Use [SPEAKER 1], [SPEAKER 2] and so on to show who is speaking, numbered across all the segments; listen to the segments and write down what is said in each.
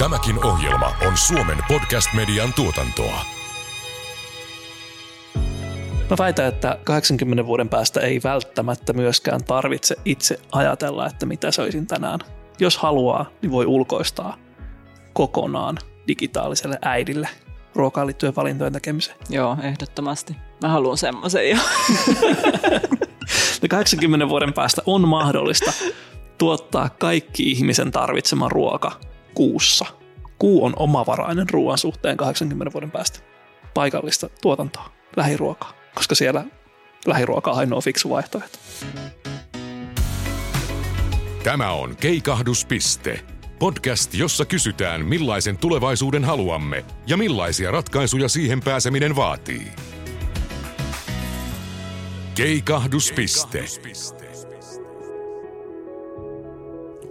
[SPEAKER 1] Tämäkin ohjelma on Suomen podcast-median tuotantoa.
[SPEAKER 2] Mä väitän, että 80 vuoden päästä ei välttämättä myöskään tarvitse itse ajatella, että mitä söisin tänään. Jos haluaa, niin voi ulkoistaa kokonaan digitaaliselle äidille ruokaan liittyen valintojen tekemiseen.
[SPEAKER 3] Joo, ehdottomasti. Mä haluan semmoisen jo.
[SPEAKER 2] 80 vuoden päästä on mahdollista tuottaa kaikki ihmisen tarvitsema ruoka kuussa. Kuu on omavarainen ruoan suhteen 80 vuoden päästä. Paikallista tuotantoa, lähiruokaa, koska siellä lähiruoka on ainoa fiksu vaihtoehto.
[SPEAKER 1] Tämä on Keikahduspiste. Podcast, jossa kysytään millaisen tulevaisuuden haluamme ja millaisia ratkaisuja siihen pääseminen vaatii. Keikahduspiste.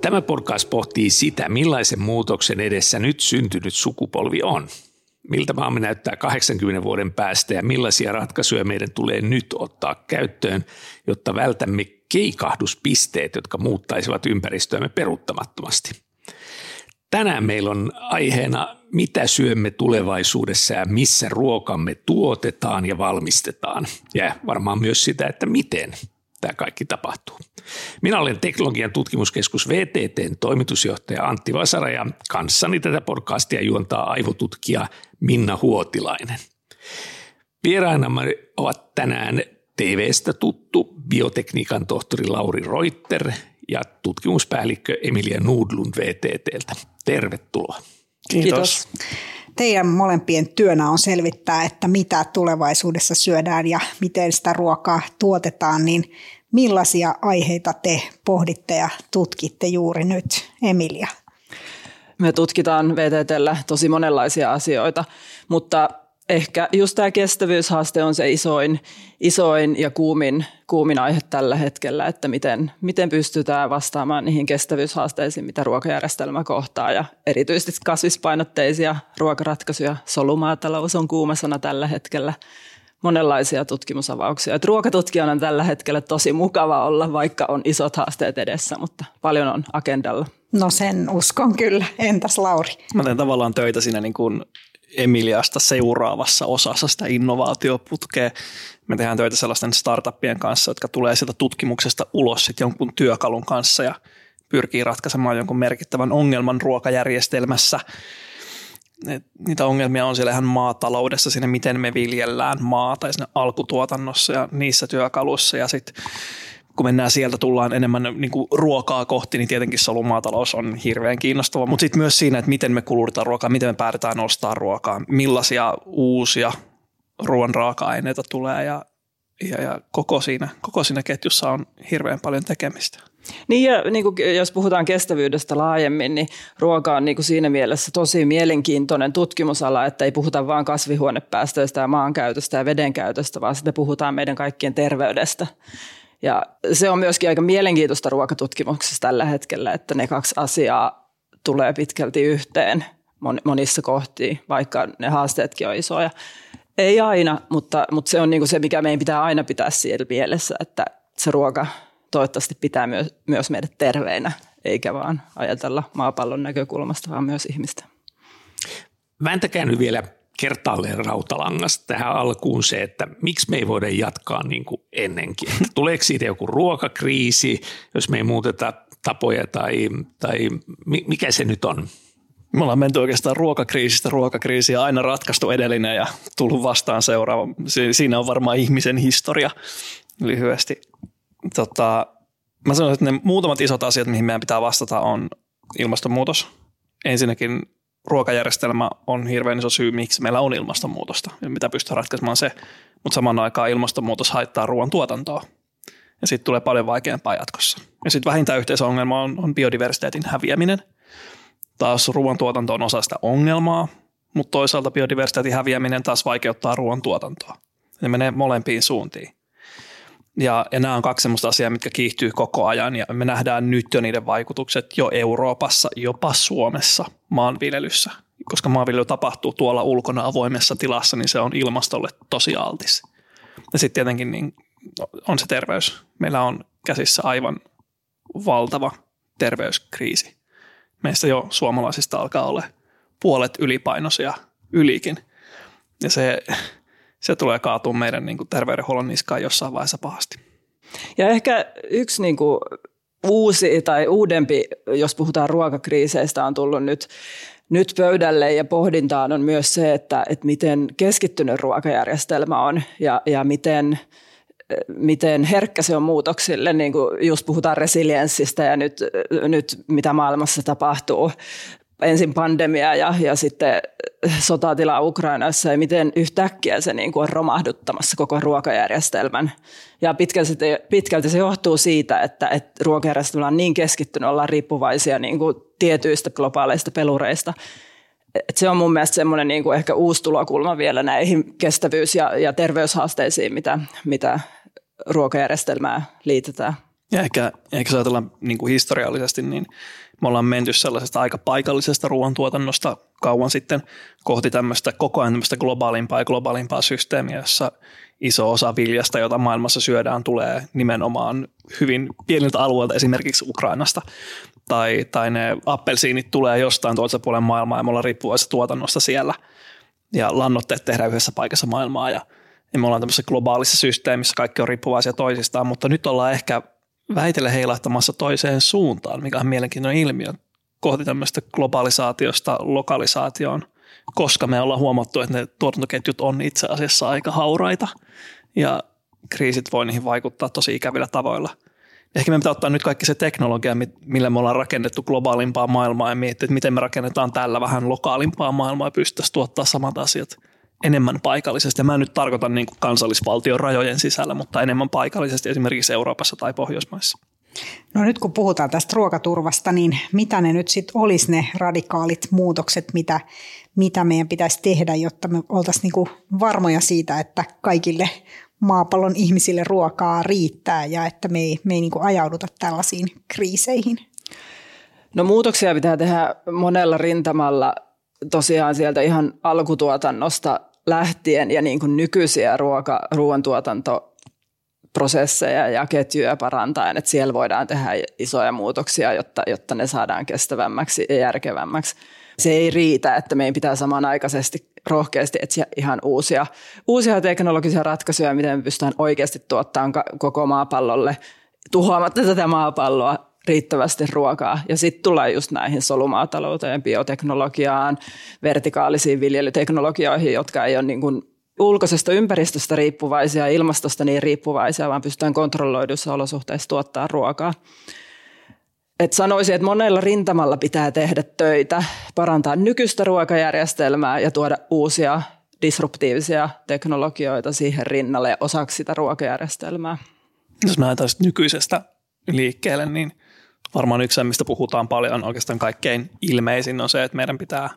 [SPEAKER 4] Tämä podcast pohtii sitä, millaisen muutoksen edessä nyt syntynyt sukupolvi on. Miltä maamme näyttää 80 vuoden päästä ja millaisia ratkaisuja meidän tulee nyt ottaa käyttöön, jotta vältämme keikahduspisteet, jotka muuttaisivat ympäristöämme peruuttamattomasti. Tänään meillä on aiheena, mitä syömme tulevaisuudessa ja missä ruokamme tuotetaan ja valmistetaan. Ja varmaan myös sitä, että miten tämä kaikki tapahtuu. Minä olen Teknologian tutkimuskeskus VTTn toimitusjohtaja Antti Vasara ja kanssani tätä podcastia juontaa aivotutkija Minna Huotilainen. Vierainamme ovat tänään TVstä tuttu biotekniikan tohtori Lauri Reuter ja tutkimuspäällikkö Emilia Nudlund VTTltä. Tervetuloa.
[SPEAKER 2] Kiitos. Kiitos.
[SPEAKER 5] Teidän molempien työnä on selvittää, että mitä tulevaisuudessa syödään ja miten sitä ruokaa tuotetaan, niin millaisia aiheita te pohditte ja tutkitte juuri nyt, Emilia?
[SPEAKER 3] Me tutkitaan VTTllä tosi monenlaisia asioita, mutta ehkä just tämä kestävyyshaaste on se isoin, isoin ja kuumin, kuumin aihe tällä hetkellä, että miten, miten pystytään vastaamaan niihin kestävyyshaasteisiin, mitä ruokajärjestelmä kohtaa ja erityisesti kasvispainotteisia ruokaratkaisuja. Solumaatalous on kuumasana tällä hetkellä monenlaisia tutkimusavauksia. Et ruokatutkijana on tällä hetkellä tosi mukava olla, vaikka on isot haasteet edessä, mutta paljon on agendalla.
[SPEAKER 5] No sen uskon kyllä. Entäs Lauri?
[SPEAKER 2] Mä teen tavallaan töitä siinä niin kuin Emiliasta seuraavassa osassa sitä innovaatioputkea. Me tehdään töitä sellaisten startuppien kanssa, jotka tulee sieltä tutkimuksesta ulos sitten jonkun työkalun kanssa ja pyrkii ratkaisemaan jonkun merkittävän ongelman ruokajärjestelmässä. Niitä ongelmia on siellä ihan maataloudessa, siinä miten me viljellään maata ja siinä alkutuotannossa ja niissä työkaluissa ja sitten kun mennään sieltä, tullaan enemmän niin kuin ruokaa kohti, niin tietenkin solumaatalous on hirveän kiinnostava. Mutta sitten myös siinä, että miten me kulutetaan ruokaa, miten me päätetään ostaa ruokaa, millaisia uusia ruoan raaka-aineita tulee ja, ja, ja koko, siinä, koko siinä ketjussa on hirveän paljon tekemistä.
[SPEAKER 3] Niin ja niin kuin, jos puhutaan kestävyydestä laajemmin, niin ruoka on niin kuin siinä mielessä tosi mielenkiintoinen tutkimusala, että ei puhuta vain kasvihuonepäästöistä ja maankäytöstä ja vedenkäytöstä, vaan sitten puhutaan meidän kaikkien terveydestä. Ja se on myöskin aika mielenkiintoista ruokatutkimuksessa tällä hetkellä, että ne kaksi asiaa tulee pitkälti yhteen monissa kohtiin, vaikka ne haasteetkin on isoja. Ei aina, mutta, mutta se on niin se, mikä meidän pitää aina pitää siellä mielessä, että se ruoka toivottavasti pitää myös, myös meidät terveinä, eikä vaan ajatella maapallon näkökulmasta, vaan myös ihmistä.
[SPEAKER 4] Vääntäkää nyt vielä kertaalleen rautalangasta tähän alkuun se, että miksi me ei voida jatkaa niin kuin ennenkin. Että tuleeko siitä joku ruokakriisi, jos me ei muuteta tapoja tai, tai mikä se nyt on?
[SPEAKER 2] Me ollaan menty oikeastaan ruokakriisistä ruokakriisiä aina ratkaistu edellinen ja tullut vastaan seuraava. Siinä on varmaan ihmisen historia lyhyesti. Tota, mä sanoisin, että ne muutamat isot asiat, mihin meidän pitää vastata, on ilmastonmuutos. Ensinnäkin ruokajärjestelmä on hirveän iso syy, miksi meillä on ilmastonmuutosta ja mitä pystyy ratkaisemaan se, mutta samaan aikaan ilmastonmuutos haittaa ruoan tuotantoa ja sitten tulee paljon vaikeampaa jatkossa. Ja sitten vähintään yhteisongelma on, on biodiversiteetin häviäminen. Taas ruoantuotanto on osa sitä ongelmaa, mutta toisaalta biodiversiteetin häviäminen taas vaikeuttaa ruoan tuotantoa. Ne menee molempiin suuntiin. Ja, ja nämä on kaksi sellaista asiaa, mitkä kiihtyy koko ajan ja me nähdään nyt jo niiden vaikutukset jo Euroopassa, jopa Suomessa maanviljelyssä. Koska maanviljely tapahtuu tuolla ulkona avoimessa tilassa, niin se on ilmastolle tosi altis. Ja sitten tietenkin niin on se terveys. Meillä on käsissä aivan valtava terveyskriisi. Meistä jo suomalaisista alkaa olla puolet ylipainoisia ylikin. Ja se, se tulee kaatua meidän niin kuin terveydenhuollon niskaan jossain vaiheessa pahasti.
[SPEAKER 3] Ja ehkä yksi niin kuin uusi tai uudempi, jos puhutaan ruokakriiseistä, on tullut nyt, nyt pöydälle. Ja pohdintaan on myös se, että, että miten keskittynyt ruokajärjestelmä on ja, ja miten, miten herkkä se on muutoksille, niin kuin just puhutaan resilienssistä ja nyt, nyt mitä maailmassa tapahtuu ensin pandemia ja, ja sitten sotatila Ukrainassa ja miten yhtäkkiä se niin kuin on romahduttamassa koko ruokajärjestelmän. Ja pitkälti, pitkälti se johtuu siitä, että, että ruokajärjestelmä on niin keskittynyt, ollaan riippuvaisia niin kuin tietyistä globaaleista pelureista. Et se on mun mielestä semmoinen niin kuin ehkä uusi tulokulma vielä näihin kestävyys- ja, ja terveyshaasteisiin, mitä, mitä ruokajärjestelmää liitetään.
[SPEAKER 2] Ja ehkä, ehkä jos ajatellaan niin kuin historiallisesti, niin me ollaan menty sellaisesta aika paikallisesta ruoantuotannosta kauan sitten kohti tämmöistä koko ajan tämmöistä globaalimpaa ja globaalimpaa systeemiä, jossa iso osa viljasta, jota maailmassa syödään, tulee nimenomaan hyvin pieniltä alueilta, esimerkiksi Ukrainasta. Tai, tai ne appelsiinit tulee jostain toisesta puolen maailmaa ja me ollaan riippuvaisia tuotannosta siellä. Ja lannoitteet tehdään yhdessä paikassa maailmaa ja, ja me ollaan tämmöisessä globaalissa systeemissä, kaikki on riippuvaisia toisistaan, mutta nyt ollaan ehkä väitellä heilahtamassa toiseen suuntaan, mikä on mielenkiintoinen ilmiö kohti tämmöistä globalisaatiosta lokalisaatioon, koska me ollaan huomattu, että ne tuotantoketjut on itse asiassa aika hauraita ja kriisit voi niihin vaikuttaa tosi ikävillä tavoilla. Ehkä me pitää ottaa nyt kaikki se teknologia, millä me ollaan rakennettu globaalimpaa maailmaa ja miettiä, että miten me rakennetaan tällä vähän lokaalimpaa maailmaa ja pystyttäisiin tuottaa samat asiat – enemmän paikallisesti. Mä en nyt tarkoita niin kuin kansallisvaltion rajojen sisällä, mutta enemmän paikallisesti esimerkiksi Euroopassa tai Pohjoismaissa.
[SPEAKER 5] No nyt kun puhutaan tästä ruokaturvasta, niin mitä ne nyt sitten olisi ne radikaalit muutokset, mitä, mitä meidän pitäisi tehdä, jotta me oltaisiin niinku varmoja siitä, että kaikille maapallon ihmisille ruokaa riittää ja että me ei, me ei niinku ajauduta tällaisiin kriiseihin?
[SPEAKER 3] No muutoksia pitää tehdä monella rintamalla tosiaan sieltä ihan alkutuotannosta lähtien ja niin kuin nykyisiä ruoka, ruoantuotantoprosesseja ja ketjuja parantaen, että siellä voidaan tehdä isoja muutoksia, jotta, jotta ne saadaan kestävämmäksi ja järkevämmäksi. Se ei riitä, että meidän pitää samanaikaisesti rohkeasti etsiä ihan uusia, uusia teknologisia ratkaisuja, miten me pystytään oikeasti tuottamaan koko maapallolle tuhoamatta tätä maapalloa riittävästi ruokaa. Ja sitten tulee just näihin solumaatalouteen, bioteknologiaan, vertikaalisiin viljelyteknologioihin, jotka ei ole niin kuin ulkoisesta ympäristöstä riippuvaisia, ilmastosta niin riippuvaisia, vaan pystytään kontrolloidussa olosuhteissa tuottaa ruokaa. Et sanoisin, että monella rintamalla pitää tehdä töitä, parantaa nykyistä ruokajärjestelmää ja tuoda uusia disruptiivisia teknologioita siihen rinnalle osaksi sitä ruokajärjestelmää.
[SPEAKER 2] Jos mä nykyisestä liikkeelle, niin varmaan yksi, mistä puhutaan paljon, oikeastaan kaikkein ilmeisin on se, että meidän pitää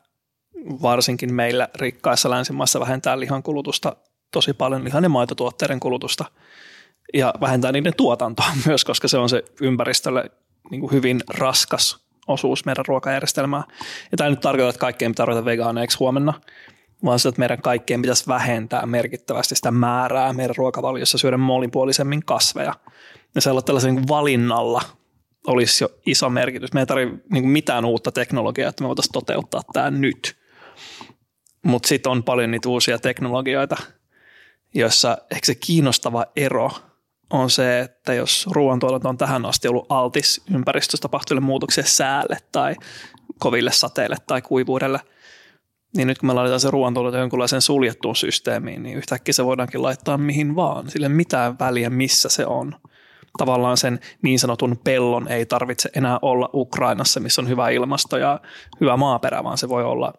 [SPEAKER 2] varsinkin meillä rikkaissa länsimaissa vähentää lihan kulutusta tosi paljon, lihan ja maitotuotteiden kulutusta ja vähentää niiden tuotantoa myös, koska se on se ympäristölle niin kuin hyvin raskas osuus meidän ruokajärjestelmää. Ja tämä ei nyt tarkoita, että kaikkeen pitää ruveta vegaaneiksi huomenna, vaan se, että meidän kaikkeen pitäisi vähentää merkittävästi sitä määrää meidän ruokavaliossa syödä monipuolisemmin kasveja. Ja sellaisella tällaisen valinnalla olisi jo iso merkitys. Me ei tarvitse niin mitään uutta teknologiaa, että me voitaisiin toteuttaa tämä nyt. Mutta sitten on paljon niitä uusia teknologioita, joissa ehkä se kiinnostava ero on se, että jos ruoantuotanto on tähän asti ollut altis ympäristössä tapahtuville muutoksille säälle tai koville sateille tai kuivuudelle, niin nyt kun me laitetaan se ruoantuotanto jonkunlaiseen suljettuun systeemiin, niin yhtäkkiä se voidaankin laittaa mihin vaan. Sille mitään väliä, missä se on – tavallaan sen niin sanotun pellon ei tarvitse enää olla Ukrainassa, missä on hyvä ilmasto ja hyvä maaperä, vaan se voi olla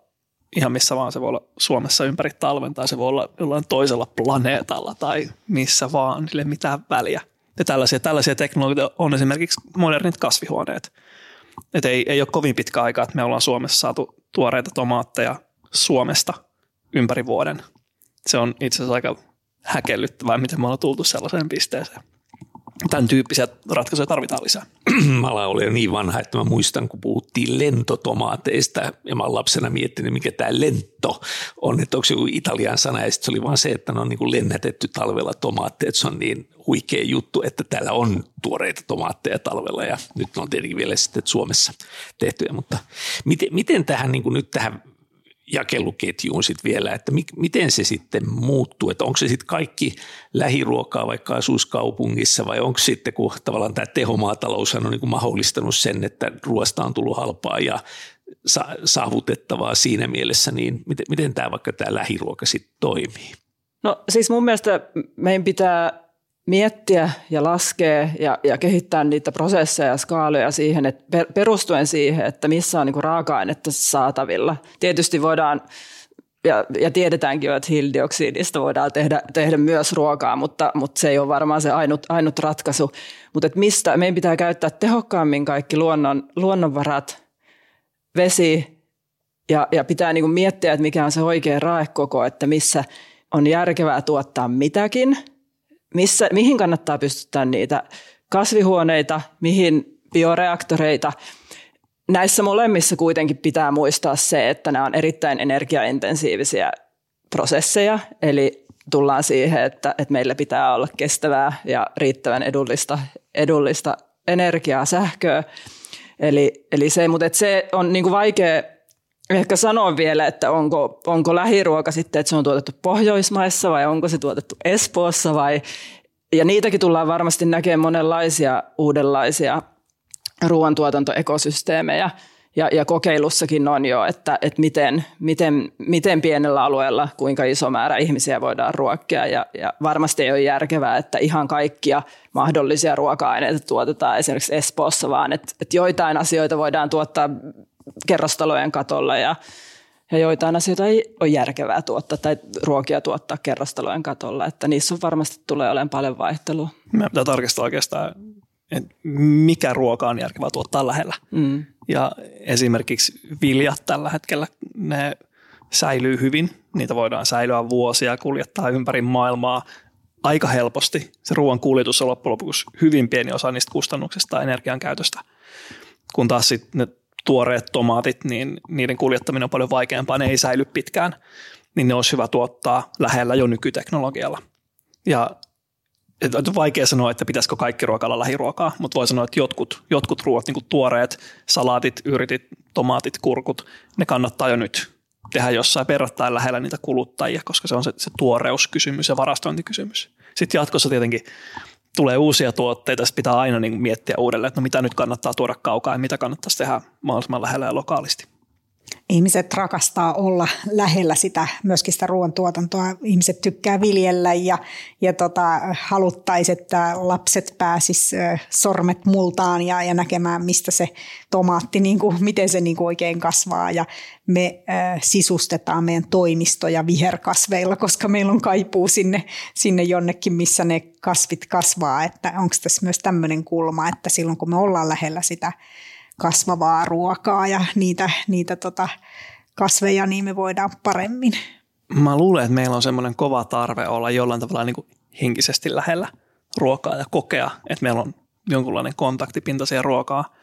[SPEAKER 2] ihan missä vaan. Se voi olla Suomessa ympäri talven tai se voi olla jollain toisella planeetalla tai missä vaan, sille mitään väliä. Ja tällaisia, tällaisia teknologioita on esimerkiksi modernit kasvihuoneet. Et ei, ei ole kovin pitkä aika, että me ollaan Suomessa saatu tuoreita tomaatteja Suomesta ympäri vuoden. Se on itse asiassa aika häkellyttävää, miten me ollaan tultu sellaiseen pisteeseen tämän tyyppisiä ratkaisuja tarvitaan lisää.
[SPEAKER 4] Mä olen niin vanha, että mä muistan, kun puhuttiin lentotomaateista ja mä olen lapsena miettinyt, mikä tämä lento on, että onko se joku italian sana ja sitten se oli vaan se, että ne on niin lennätetty talvella tomaatteja, että se on niin huikea juttu, että täällä on tuoreita tomaatteja talvella ja nyt ne on tietenkin vielä sitten Suomessa tehtyjä, mutta miten, miten tähän niin kuin nyt tähän jakeluketjuun sitten vielä, että mi, miten se sitten muuttuu, että onko se sitten kaikki lähiruokaa vaikka asuuskaupungissa vai onko sitten, kun tavallaan tämä tehomaatalous on niin kuin mahdollistanut sen, että ruoasta on tullut halpaa ja saavutettavaa siinä mielessä, niin miten, miten tämä vaikka tämä lähiruoka sitten toimii?
[SPEAKER 3] No siis mun mielestä meidän pitää miettiä ja laskea ja, ja kehittää niitä prosesseja ja skaaloja siihen, että per, perustuen siihen, että missä on niin raaka-ainetta saatavilla. Tietysti voidaan ja, ja tiedetäänkin jo, että hiilidioksidista voidaan tehdä, tehdä myös ruokaa, mutta, mutta se ei ole varmaan se ainut, ainut ratkaisu. Mutta että mistä meidän pitää käyttää tehokkaammin kaikki luonnon, luonnonvarat, vesi ja, ja pitää niin miettiä, että mikä on se oikea raekoko, että missä on järkevää tuottaa mitäkin – missä, mihin kannattaa pystyttää niitä kasvihuoneita, mihin bioreaktoreita. Näissä molemmissa kuitenkin pitää muistaa se, että nämä on erittäin energiaintensiivisiä prosesseja, eli tullaan siihen, että, että meillä pitää olla kestävää ja riittävän edullista, edullista energiaa, sähköä. Eli, eli se, mutta se on niin kuin vaikea ehkä sanoa vielä, että onko, onko lähiruoka sitten, että se on tuotettu Pohjoismaissa vai onko se tuotettu Espoossa vai, ja niitäkin tullaan varmasti näkemään monenlaisia uudenlaisia ruoantuotantoekosysteemejä. Ja, ja kokeilussakin on jo, että, että miten, miten, miten pienellä alueella kuinka iso määrä ihmisiä voidaan ruokkia. Ja, ja varmasti ei ole järkevää, että ihan kaikkia mahdollisia ruoka-aineita tuotetaan esimerkiksi Espoossa, vaan että, että joitain asioita voidaan tuottaa kerrostalojen katolla ja, ja joitain asioita ei ole järkevää tuottaa tai ruokia tuottaa kerrostalojen katolla, että niissä on varmasti tulee olemaan paljon vaihtelua.
[SPEAKER 2] Meidän pitää tarkistaa oikeastaan, että mikä ruoka on järkevää tuottaa lähellä. Mm. Ja esimerkiksi viljat tällä hetkellä, ne säilyy hyvin, niitä voidaan säilyä vuosia ja kuljettaa ympäri maailmaa aika helposti. Se ruoan kuljetus on loppujen lopuksi hyvin pieni osa niistä kustannuksista ja energian käytöstä. Kun taas sitten ne tuoreet tomaatit, niin niiden kuljettaminen on paljon vaikeampaa, ne ei säily pitkään, niin ne olisi hyvä tuottaa lähellä jo nykyteknologialla. Ja on vaikea sanoa, että pitäisikö kaikki ruoka olla lähiruokaa, mutta voi sanoa, että jotkut, jotkut ruoat, niin kuin tuoreet, salaatit, yritit, tomaatit, kurkut, ne kannattaa jo nyt tehdä jossain verrattain lähellä niitä kuluttajia, koska se on se, se tuoreuskysymys ja varastointikysymys. Sitten jatkossa tietenkin tulee uusia tuotteita, pitää aina niin miettiä uudelleen, että no mitä nyt kannattaa tuoda kaukaa ja mitä kannattaisi tehdä mahdollisimman lähellä ja lokaalisti.
[SPEAKER 5] Ihmiset rakastaa olla lähellä sitä, myöskin sitä ruoantuotantoa. Ihmiset tykkää viljellä ja, ja tota, haluttaisi, että lapset pääsis sormet multaan ja, ja näkemään, mistä se tomaatti, niin kuin, miten se niin kuin oikein kasvaa. Ja me äh, sisustetaan meidän toimistoja viherkasveilla, koska meillä on kaipuu sinne, sinne jonnekin, missä ne kasvit kasvaa. Että onko tässä myös tämmöinen kulma, että silloin kun me ollaan lähellä sitä kasvavaa ruokaa ja niitä, niitä tota kasveja, niin me voidaan paremmin.
[SPEAKER 2] Mä luulen, että meillä on semmoinen kova tarve olla jollain tavalla niin kuin henkisesti lähellä ruokaa ja kokea, että meillä on jonkunlainen kontaktipinta siihen ruokaa.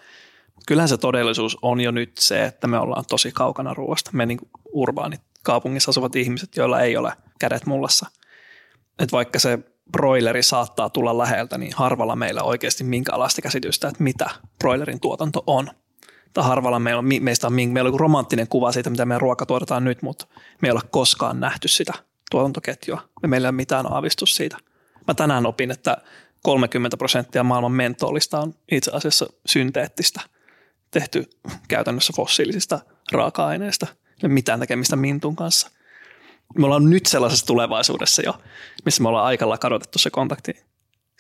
[SPEAKER 2] Kyllähän se todellisuus on jo nyt se, että me ollaan tosi kaukana ruoasta. Me niin urbaanit kaupungissa asuvat ihmiset, joilla ei ole kädet mullassa. Et vaikka se broileri saattaa tulla läheltä, niin harvalla meillä oikeasti minkäänlaista käsitystä, että mitä broilerin tuotanto on. Tai harvalla meillä on, meistä on, meillä on joku romanttinen kuva siitä, mitä meidän ruoka tuotetaan nyt, mutta me ei ole koskaan nähty sitä tuotantoketjua. Me meillä ei ole mitään aavistus siitä. Mä tänään opin, että 30 prosenttia maailman mentolista on itse asiassa synteettistä, tehty käytännössä fossiilisista raaka-aineista. Ei mitään tekemistä mintun kanssa – me ollaan nyt sellaisessa tulevaisuudessa jo, missä me ollaan aikalla kadotettu se kontakti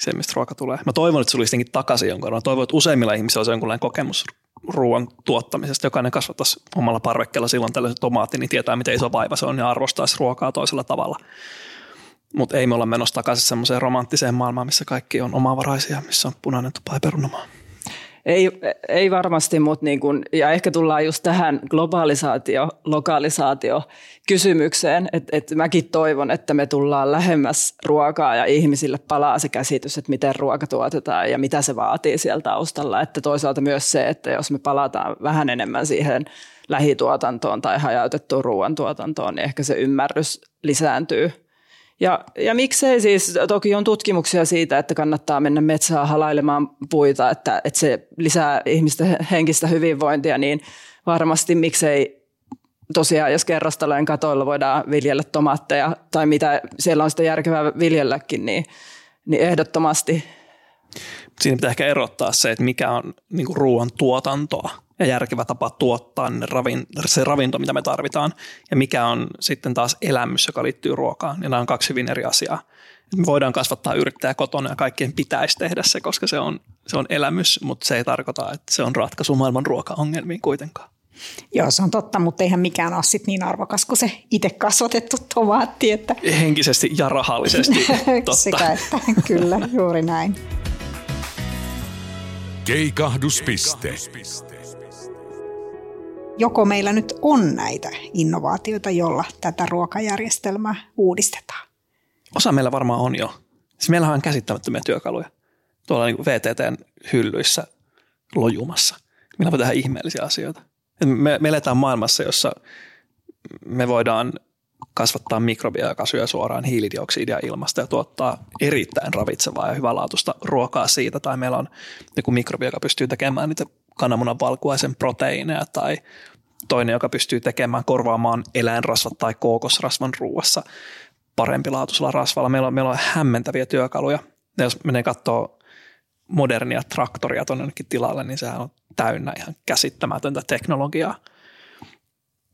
[SPEAKER 2] se, mistä ruoka tulee. Mä toivon, että se olisi takaisin jonkun Mä toivon, että useimmilla ihmisillä olisi jonkunlainen kokemus ruoan tuottamisesta. Jokainen kasvattaisi omalla parvekkeella silloin tällaisen tomaatti, niin tietää, miten iso vaiva se on ja arvostaisi ruokaa toisella tavalla. Mutta ei me olla menossa takaisin semmoiseen romanttiseen maailmaan, missä kaikki on omavaraisia, missä on punainen tupa ja perunamaa.
[SPEAKER 3] Ei, ei varmasti, mutta niin kun, ja ehkä tullaan just tähän globalisaatio, lokalisaatio kysymykseen, että et mäkin toivon, että me tullaan lähemmäs ruokaa ja ihmisille palaa se käsitys, että miten ruoka tuotetaan ja mitä se vaatii siellä taustalla. Että toisaalta myös se, että jos me palataan vähän enemmän siihen lähituotantoon tai hajautettuun ruoantuotantoon, niin ehkä se ymmärrys lisääntyy ja, ja miksei siis, toki on tutkimuksia siitä, että kannattaa mennä metsään halailemaan puita, että, että se lisää ihmisten henkistä hyvinvointia, niin varmasti miksei tosiaan, jos kerrostalojen katoilla voidaan viljellä tomaatteja tai mitä siellä on sitä järkevää viljelläkin, niin, niin ehdottomasti.
[SPEAKER 2] Siinä pitää ehkä erottaa se, että mikä on niin ruoan tuotantoa ja järkevä tapa tuottaa ne ravin, se ravinto, mitä me tarvitaan, ja mikä on sitten taas elämys, joka liittyy ruokaan. Ja nämä on kaksi hyvin eri asiaa. Me voidaan kasvattaa yrittäjä kotona ja kaikkien pitäisi tehdä se, koska se on, se on elämys, mutta se ei tarkoita, että se on ratkaisu maailman ruokaongelmiin kuitenkaan.
[SPEAKER 5] Joo, se on totta, mutta eihän mikään ole sit niin arvokas kuin se itse kasvatettu tomaatti. Että...
[SPEAKER 2] Henkisesti ja rahallisesti, totta.
[SPEAKER 5] Sekä että, kyllä, juuri näin.
[SPEAKER 1] Keikahduspiste.
[SPEAKER 5] Joko meillä nyt on näitä innovaatioita, jolla tätä ruokajärjestelmää uudistetaan?
[SPEAKER 2] Osa meillä varmaan on jo. Siis meillähän on käsittämättömiä työkaluja tuolla niin VTTn hyllyissä lojumassa. Meillä voi tehdä ihmeellisiä asioita. Me, me eletään maailmassa, jossa me voidaan kasvattaa mikrobia, joka syö suoraan hiilidioksidia ilmasta ja tuottaa erittäin ravitsevaa ja hyvälaatuista ruokaa siitä. Tai meillä on joku mikrobi, joka pystyy tekemään niitä kananmunan valkuaisen proteiineja tai toinen, joka pystyy tekemään, korvaamaan eläinrasvat tai kookosrasvan ruuassa parempilaatuisella rasvalla. Meillä on, meillä on hämmentäviä työkaluja. Ja jos menee katsoa modernia traktoria tuonne tilalle, niin sehän on täynnä ihan käsittämätöntä teknologiaa.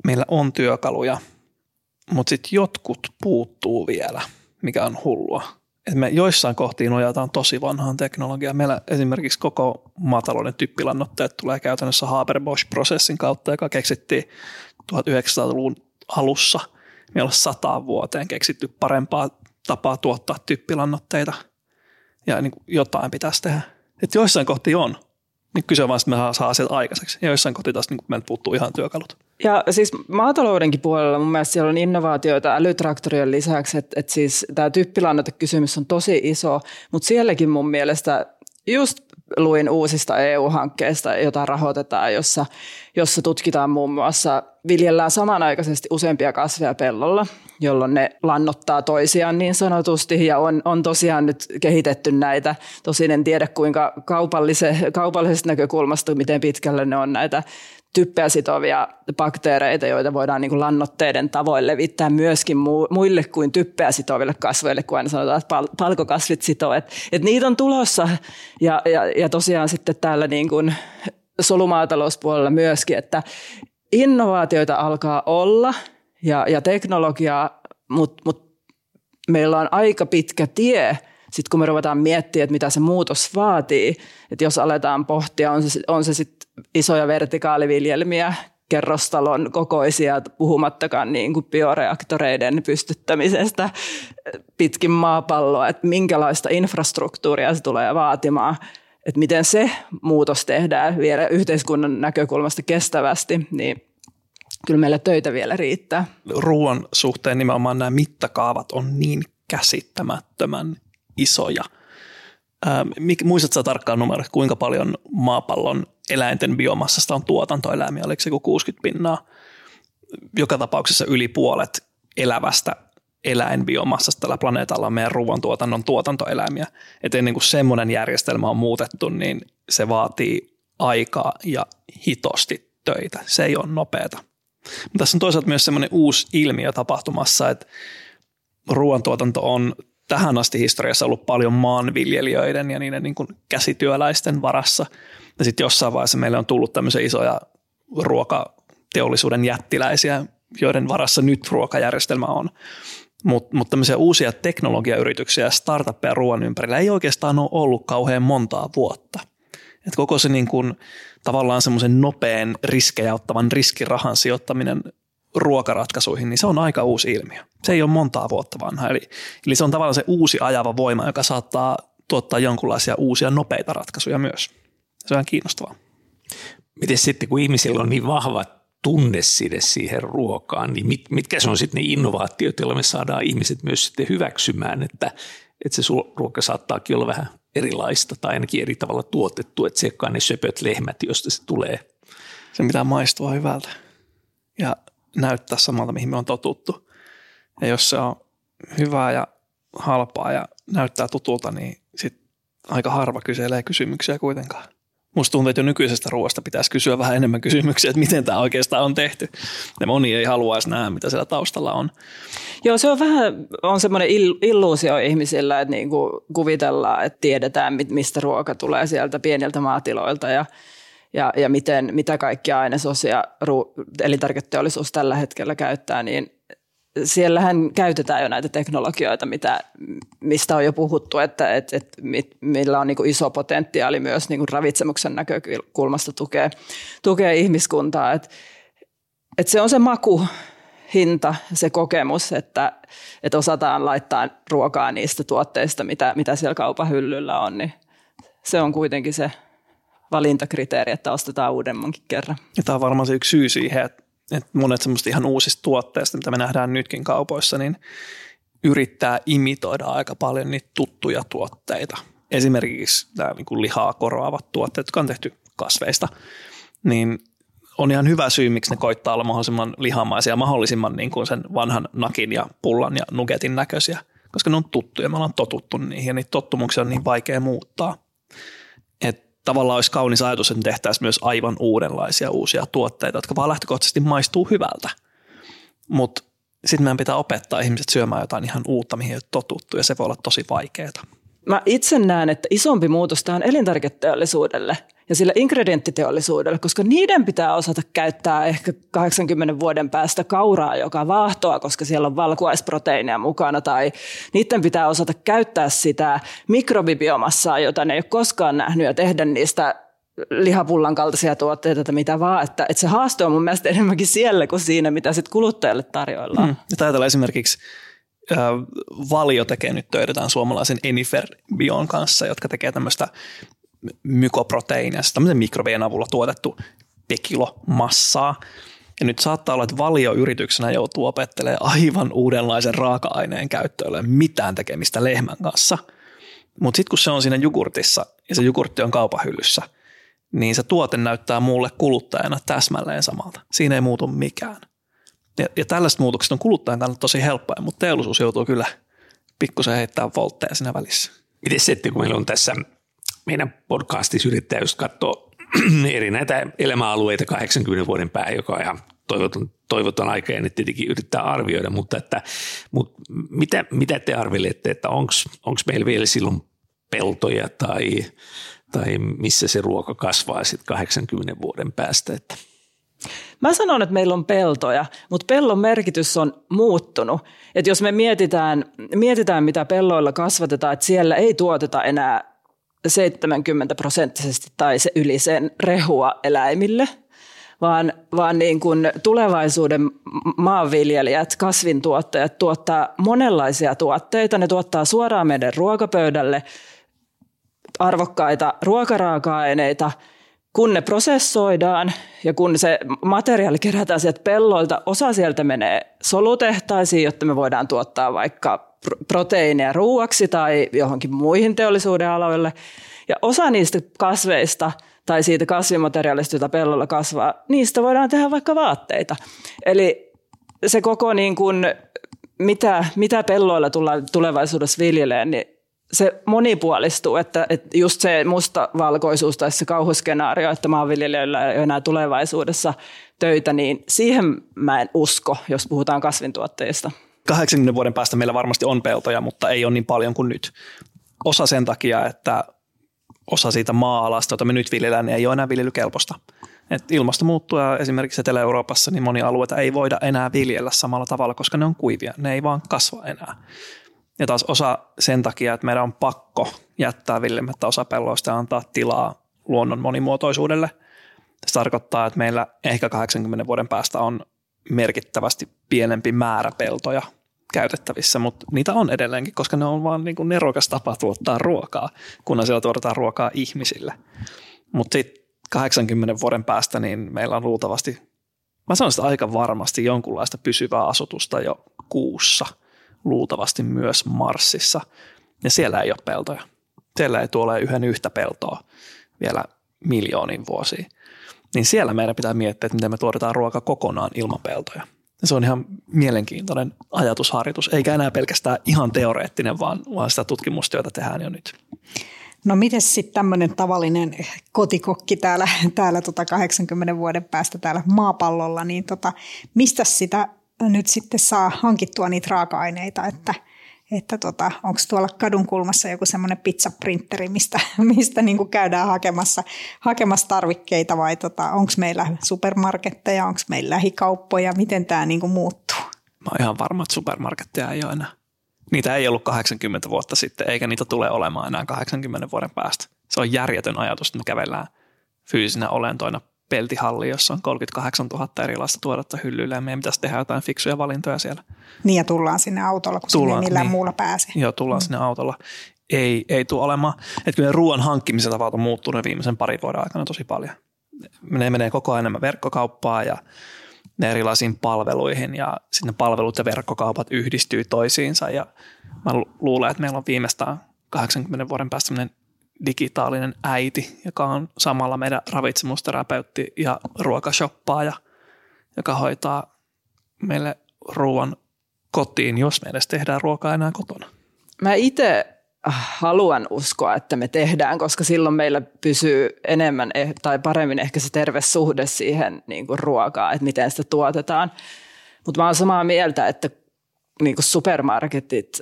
[SPEAKER 2] Meillä on työkaluja, mutta sitten jotkut puuttuu vielä, mikä on hullua. Et me joissain kohtiin nojataan tosi vanhaan teknologiaan. Meillä esimerkiksi koko maatalouden typpilannoitteet tulee käytännössä Haber-Bosch-prosessin kautta, joka keksittiin 1900-luvun alussa. Meillä on sataan vuoteen keksitty parempaa tapaa tuottaa typpilannoitteita ja niin jotain pitäisi tehdä. Et joissain kohtiin on, niin kyse on vaan, että me saa asiat aikaiseksi. Ja joissain kohti taas niin meiltä puuttuu ihan työkalut.
[SPEAKER 3] Ja siis maataloudenkin puolella mun mielestä siellä on innovaatioita älytraktorien lisäksi, että, että siis tämä typpilannoitekysymys on tosi iso, mutta sielläkin mun mielestä just luin uusista EU-hankkeista, jota rahoitetaan, jossa, jossa tutkitaan muun muassa, viljellään samanaikaisesti useampia kasveja pellolla, jolloin ne lannottaa toisiaan niin sanotusti, ja on, on tosiaan nyt kehitetty näitä. Tosin en tiedä kuinka kaupallise, kaupallisesta näkökulmasta, miten pitkälle ne on näitä typpeä sitovia bakteereita, joita voidaan niin kuin lannoitteiden tavoin levittää myöskin muille kuin typpeä sitoville kasveille, kun aina sanotaan, että pal- palkokasvit sitoo. Et, et niitä on tulossa ja, ja, ja tosiaan sitten täällä niin kuin solumaatalouspuolella myöskin, että innovaatioita alkaa olla ja, ja teknologiaa, mutta mut meillä on aika pitkä tie sitten kun me ruvetaan miettimään, että mitä se muutos vaatii, että jos aletaan pohtia, on se, on se sitten isoja vertikaaliviljelmiä, kerrostalon kokoisia, puhumattakaan niin kuin bioreaktoreiden pystyttämisestä pitkin maapalloa, että minkälaista infrastruktuuria se tulee vaatimaan, että miten se muutos tehdään vielä yhteiskunnan näkökulmasta kestävästi, niin kyllä meillä töitä vielä riittää.
[SPEAKER 2] Ruoan suhteen nimenomaan nämä mittakaavat on niin käsittämättömän isoja. Muistatko tarkkaan numero, kuinka paljon maapallon eläinten biomassasta on tuotantoeläimiä, oliko se 60 pinnaa? Joka tapauksessa yli puolet elävästä eläinbiomassasta tällä planeetalla on meidän ruoantuotannon tuotantoeläimiä. Et ennen kuin semmoinen järjestelmä on muutettu, niin se vaatii aikaa ja hitosti töitä. Se ei ole nopeata. Mutta tässä on toisaalta myös semmoinen uusi ilmiö tapahtumassa, että ruoantuotanto on tähän asti historiassa ollut paljon maanviljelijöiden ja niiden niin kuin käsityöläisten varassa. Ja sitten jossain vaiheessa meille on tullut tämmöisiä isoja ruokateollisuuden jättiläisiä, joiden varassa nyt ruokajärjestelmä on. Mutta mut tämmöisiä uusia teknologiayrityksiä ja startuppeja ruoan ympärillä ei oikeastaan ole ollut kauhean montaa vuotta. Et koko se niin kun, tavallaan semmoisen nopean riskejä ottavan riskirahan sijoittaminen ruokaratkaisuihin, niin se on aika uusi ilmiö. Se ei ole montaa vuotta vanha. Eli, eli se on tavallaan se uusi ajava voima, joka saattaa tuottaa jonkinlaisia uusia nopeita ratkaisuja myös. Se on kiinnostavaa.
[SPEAKER 4] Miten sitten, kun ihmisillä on niin vahva tunneside siihen ruokaan, niin mit, mitkä se on sitten ne innovaatiot, joilla me saadaan ihmiset myös sitten hyväksymään, että, että se ruoka saattaakin olla vähän erilaista tai ainakin eri tavalla tuotettu, että se ne söpöt lehmät, josta se tulee.
[SPEAKER 2] Se pitää maistua hyvältä. Ja näyttää samalta, mihin me on totuttu. Ja jos se on hyvää ja halpaa ja näyttää tutulta, niin sit aika harva kyselee kysymyksiä kuitenkaan. Musta tuntuu, että jo nykyisestä ruoasta pitäisi kysyä vähän enemmän kysymyksiä, että miten tämä oikeastaan on tehty. Ja moni ei haluaisi nähdä, mitä siellä taustalla on.
[SPEAKER 3] Joo, se on vähän on semmoinen illuusio ihmisillä, että niin kuin kuvitellaan, että tiedetään, mistä ruoka tulee sieltä pieniltä maatiloilta ja, ja, ja miten, mitä kaikkia ainesosia elintarviketeollisuus tällä hetkellä käyttää, niin siellähän käytetään jo näitä teknologioita, mitä, mistä on jo puhuttu, että, että, että millä on niin kuin iso potentiaali myös niin kuin ravitsemuksen näkökulmasta tukea, tukea ihmiskuntaa. Että, että se on se maku, hinta, se kokemus, että, että osataan laittaa ruokaa niistä tuotteista, mitä, mitä siellä kaupan hyllyllä on, niin se on kuitenkin se valintakriteeri, että ostetaan uudemmankin kerran.
[SPEAKER 2] Ja tämä on varmaan se yksi syy siihen, että että monet semmoista ihan uusista tuotteista, mitä me nähdään nytkin kaupoissa, niin yrittää imitoida aika paljon niitä tuttuja tuotteita. Esimerkiksi tämä niin kuin lihaa korvaavat tuotteet, jotka on tehty kasveista, niin on ihan hyvä syy, miksi ne koittaa olla mahdollisimman lihamaisia mahdollisimman niin kuin sen vanhan nakin ja pullan ja nugetin näköisiä, koska ne on tuttuja, me ollaan totuttu niihin ja niitä tottumuksia on niin vaikea muuttaa. Tavallaan olisi kaunis ajatus, että tehtäisiin myös aivan uudenlaisia uusia tuotteita, jotka vaan lähtökohtaisesti maistuu hyvältä. Mutta sitten meidän pitää opettaa ihmiset syömään jotain ihan uutta, mihin ei ole totuttu, ja se voi olla tosi vaikeaa.
[SPEAKER 3] Mä itse näen, että isompi muutos tähän elintarviketeollisuudelle ja sille ingredienttiteollisuudelle, koska niiden pitää osata käyttää ehkä 80 vuoden päästä kauraa, joka vaahtoa, koska siellä on valkuaisproteiineja mukana, tai niiden pitää osata käyttää sitä mikrobibiomassaa, jota ne ei ole koskaan nähnyt, ja tehdä niistä lihapullan kaltaisia tuotteita tai mitä vaan, että, että se haaste on mun mielestä enemmänkin siellä kuin siinä, mitä sitten kuluttajalle tarjoillaan. Mm.
[SPEAKER 2] Ja ajatellaan esimerkiksi Valio tekee nyt töitä tämän suomalaisen Enifer Bion kanssa, jotka tekee tämmöistä mykoproteiinia, tämmöisen mikrobien avulla tuotettu pekilomassaa. Ja nyt saattaa olla, että valio yrityksenä joutuu opettelemaan aivan uudenlaisen raaka-aineen käyttöön, mitään tekemistä lehmän kanssa. Mutta sitten kun se on siinä jogurtissa ja se jogurtti on kaupahyllyssä, niin se tuote näyttää muulle kuluttajana täsmälleen samalta. Siinä ei muutu mikään. Ja, ja tällaiset muutokset on kuluttajan kannalta tosi helppoja, mutta teollisuus joutuu kyllä pikkusen heittämään voltteja siinä välissä.
[SPEAKER 4] Miten se, kun meillä on tässä meidän podcastissa yrittää just katsoa eri näitä elämäalueita 80 vuoden päähän, joka on ihan toivoton, toivoton aika ja nyt tietenkin yrittää arvioida, mutta, että, mutta mitä, mitä te arvelette, että onko meillä vielä silloin peltoja tai, tai missä se ruoka kasvaa sitten 80 vuoden päästä, että
[SPEAKER 3] Mä sanon, että meillä on peltoja, mutta pellon merkitys on muuttunut. Et jos me mietitään, mietitään, mitä pelloilla kasvatetaan, että siellä ei tuoteta enää 70 prosenttisesti tai se yli sen rehua eläimille, vaan, vaan niin kuin tulevaisuuden maanviljelijät, kasvintuottajat tuottaa monenlaisia tuotteita. Ne tuottaa suoraan meidän ruokapöydälle arvokkaita ruokaraaka-aineita, kun ne prosessoidaan ja kun se materiaali kerätään sieltä pelloilta, osa sieltä menee solutehtaisiin, jotta me voidaan tuottaa vaikka proteiineja ruuaksi tai johonkin muihin teollisuuden aloille. Ja osa niistä kasveista tai siitä kasvimateriaalista, jota pellolla kasvaa, niistä voidaan tehdä vaikka vaatteita. Eli se koko niin kuin, mitä, mitä pelloilla tulevaisuudessa viljelemään, niin se monipuolistuu, että, että just se mustavalkoisuus tai se kauhuskenaario, että maanviljelijöillä ei enää tulevaisuudessa töitä, niin siihen mä en usko, jos puhutaan kasvintuotteista.
[SPEAKER 2] 80 vuoden päästä meillä varmasti on peltoja, mutta ei ole niin paljon kuin nyt. Osa sen takia, että osa siitä maa-alasta, jota me nyt viljellään, niin ei ole enää viljelykelpoista. Et ilmasto muuttuu ja esimerkiksi Etelä-Euroopassa niin moni alueita ei voida enää viljellä samalla tavalla, koska ne on kuivia. Ne ei vaan kasva enää. Ja taas osa sen takia, että meidän on pakko jättää viljelemättä osa pelloista ja antaa tilaa luonnon monimuotoisuudelle. Se tarkoittaa, että meillä ehkä 80 vuoden päästä on merkittävästi pienempi määrä peltoja käytettävissä, mutta niitä on edelleenkin, koska ne on vaan niin kuin nerokas tapa tuottaa ruokaa, kun siellä tuotetaan ruokaa ihmisille. Mutta sitten 80 vuoden päästä niin meillä on luultavasti, mä sanoisin aika varmasti jonkunlaista pysyvää asutusta jo kuussa, luultavasti myös Marsissa, ja siellä ei ole peltoja. Siellä ei tuolla yhden yhtä peltoa vielä miljoonin vuosia. Niin siellä meidän pitää miettiä, että miten me tuotetaan ruoka kokonaan ilman peltoja. Se on ihan mielenkiintoinen ajatusharjoitus, eikä enää pelkästään ihan teoreettinen, vaan, vaan sitä tutkimustyötä tehdään jo nyt.
[SPEAKER 5] No miten sitten tämmöinen tavallinen kotikokki täällä, täällä tota 80 vuoden päästä täällä maapallolla, niin tota, mistä sitä nyt sitten saa hankittua niitä raaka-aineita, että, että tota, onko tuolla kadun kulmassa joku semmoinen pizzaprinteri, mistä, mistä niin kuin käydään hakemassa, hakemassa tarvikkeita vai tota, onko meillä supermarketteja, onko meillä lähikauppoja, miten tämä niin kuin muuttuu?
[SPEAKER 2] Mä oon ihan varma, että supermarketteja ei ole enää. Niitä ei ollut 80 vuotta sitten, eikä niitä tule olemaan enää 80 vuoden päästä. Se on järjetön ajatus, että me kävellään fyysinä olentoina peltihalli, jossa on 38 000 erilaista tuodetta hyllyillä ja meidän pitäisi tehdä jotain fiksuja valintoja siellä.
[SPEAKER 5] Niin ja tullaan sinne autolla, kun tullaan, sinne millään niin. muulla pääsee.
[SPEAKER 2] Joo, tullaan mm. sinne autolla. Ei, ei tule olemaan. Että kyllä ruoan hankkimisen tavat on muuttunut viimeisen parin vuoden aikana tosi paljon. Ne menee koko ajan enemmän verkkokauppaa ja ne erilaisiin palveluihin ja sitten palvelut ja verkkokaupat yhdistyy toisiinsa ja mä luulen, että meillä on viimeistään 80 vuoden päästä digitaalinen äiti, joka on samalla meidän ravitsemusterapeutti ja ruokashoppaaja, joka hoitaa meille ruoan kotiin, jos me edes tehdään ruokaa enää kotona.
[SPEAKER 3] Mä itse haluan uskoa, että me tehdään, koska silloin meillä pysyy enemmän eh, tai paremmin ehkä se terve suhde siihen niin kuin ruokaan, että miten sitä tuotetaan. Mutta mä oon samaa mieltä, että niin kuin supermarketit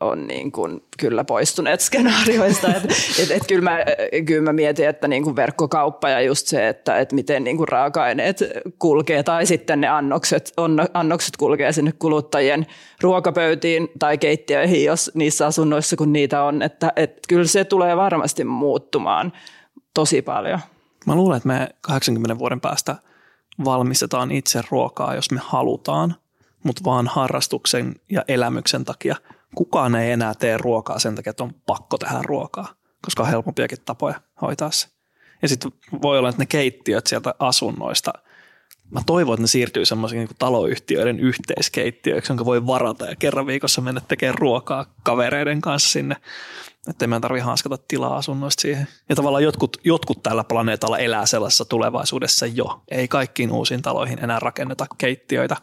[SPEAKER 3] on niin kuin kyllä poistuneet skenaarioista. Et, et, et kyllä, mä, kyllä mä mietin, että niin kuin verkkokauppa ja just se, että, että miten niin kuin raaka-aineet kulkee tai sitten ne annokset, on, annokset kulkee sinne kuluttajien ruokapöytiin tai keittiöihin, jos niissä asunnoissa kun niitä on. Että, että kyllä se tulee varmasti muuttumaan tosi paljon.
[SPEAKER 2] Mä luulen, että me 80 vuoden päästä valmistetaan itse ruokaa, jos me halutaan, mutta vaan harrastuksen ja elämyksen takia – kukaan ei enää tee ruokaa sen takia, että on pakko tehdä ruokaa, koska on helpompiakin tapoja hoitaa se. Ja sitten voi olla, että ne keittiöt sieltä asunnoista, mä toivon, että ne siirtyy semmoisiin niin taloyhtiöiden yhteiskeittiöiksi, jonka voi varata ja kerran viikossa mennä tekemään ruokaa kavereiden kanssa sinne, että meidän tarvitse hanskata tilaa asunnoista siihen. Ja tavallaan jotkut, jotkut tällä planeetalla elää sellaisessa tulevaisuudessa jo. Ei kaikkiin uusiin taloihin enää rakenneta keittiöitä.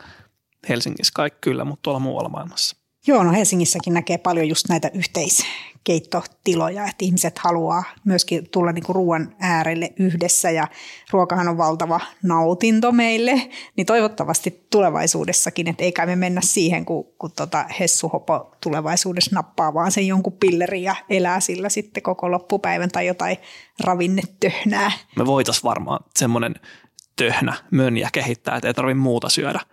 [SPEAKER 2] Helsingissä kaikki kyllä, mutta tuolla muualla maailmassa.
[SPEAKER 5] Joo, no Helsingissäkin näkee paljon just näitä yhteiskeittotiloja, että ihmiset haluaa myöskin tulla niinku ruoan äärelle yhdessä ja ruokahan on valtava nautinto meille, niin toivottavasti tulevaisuudessakin, että eikä me mennä siihen, kun, kun tota Hessuhopo tulevaisuudessa nappaa vaan sen jonkun pillerin ja elää sillä sitten koko loppupäivän tai jotain ravinnetöhnää.
[SPEAKER 2] Me voitaisiin varmaan semmoinen töhnä mönjä kehittää, että ei tarvitse muuta syödä –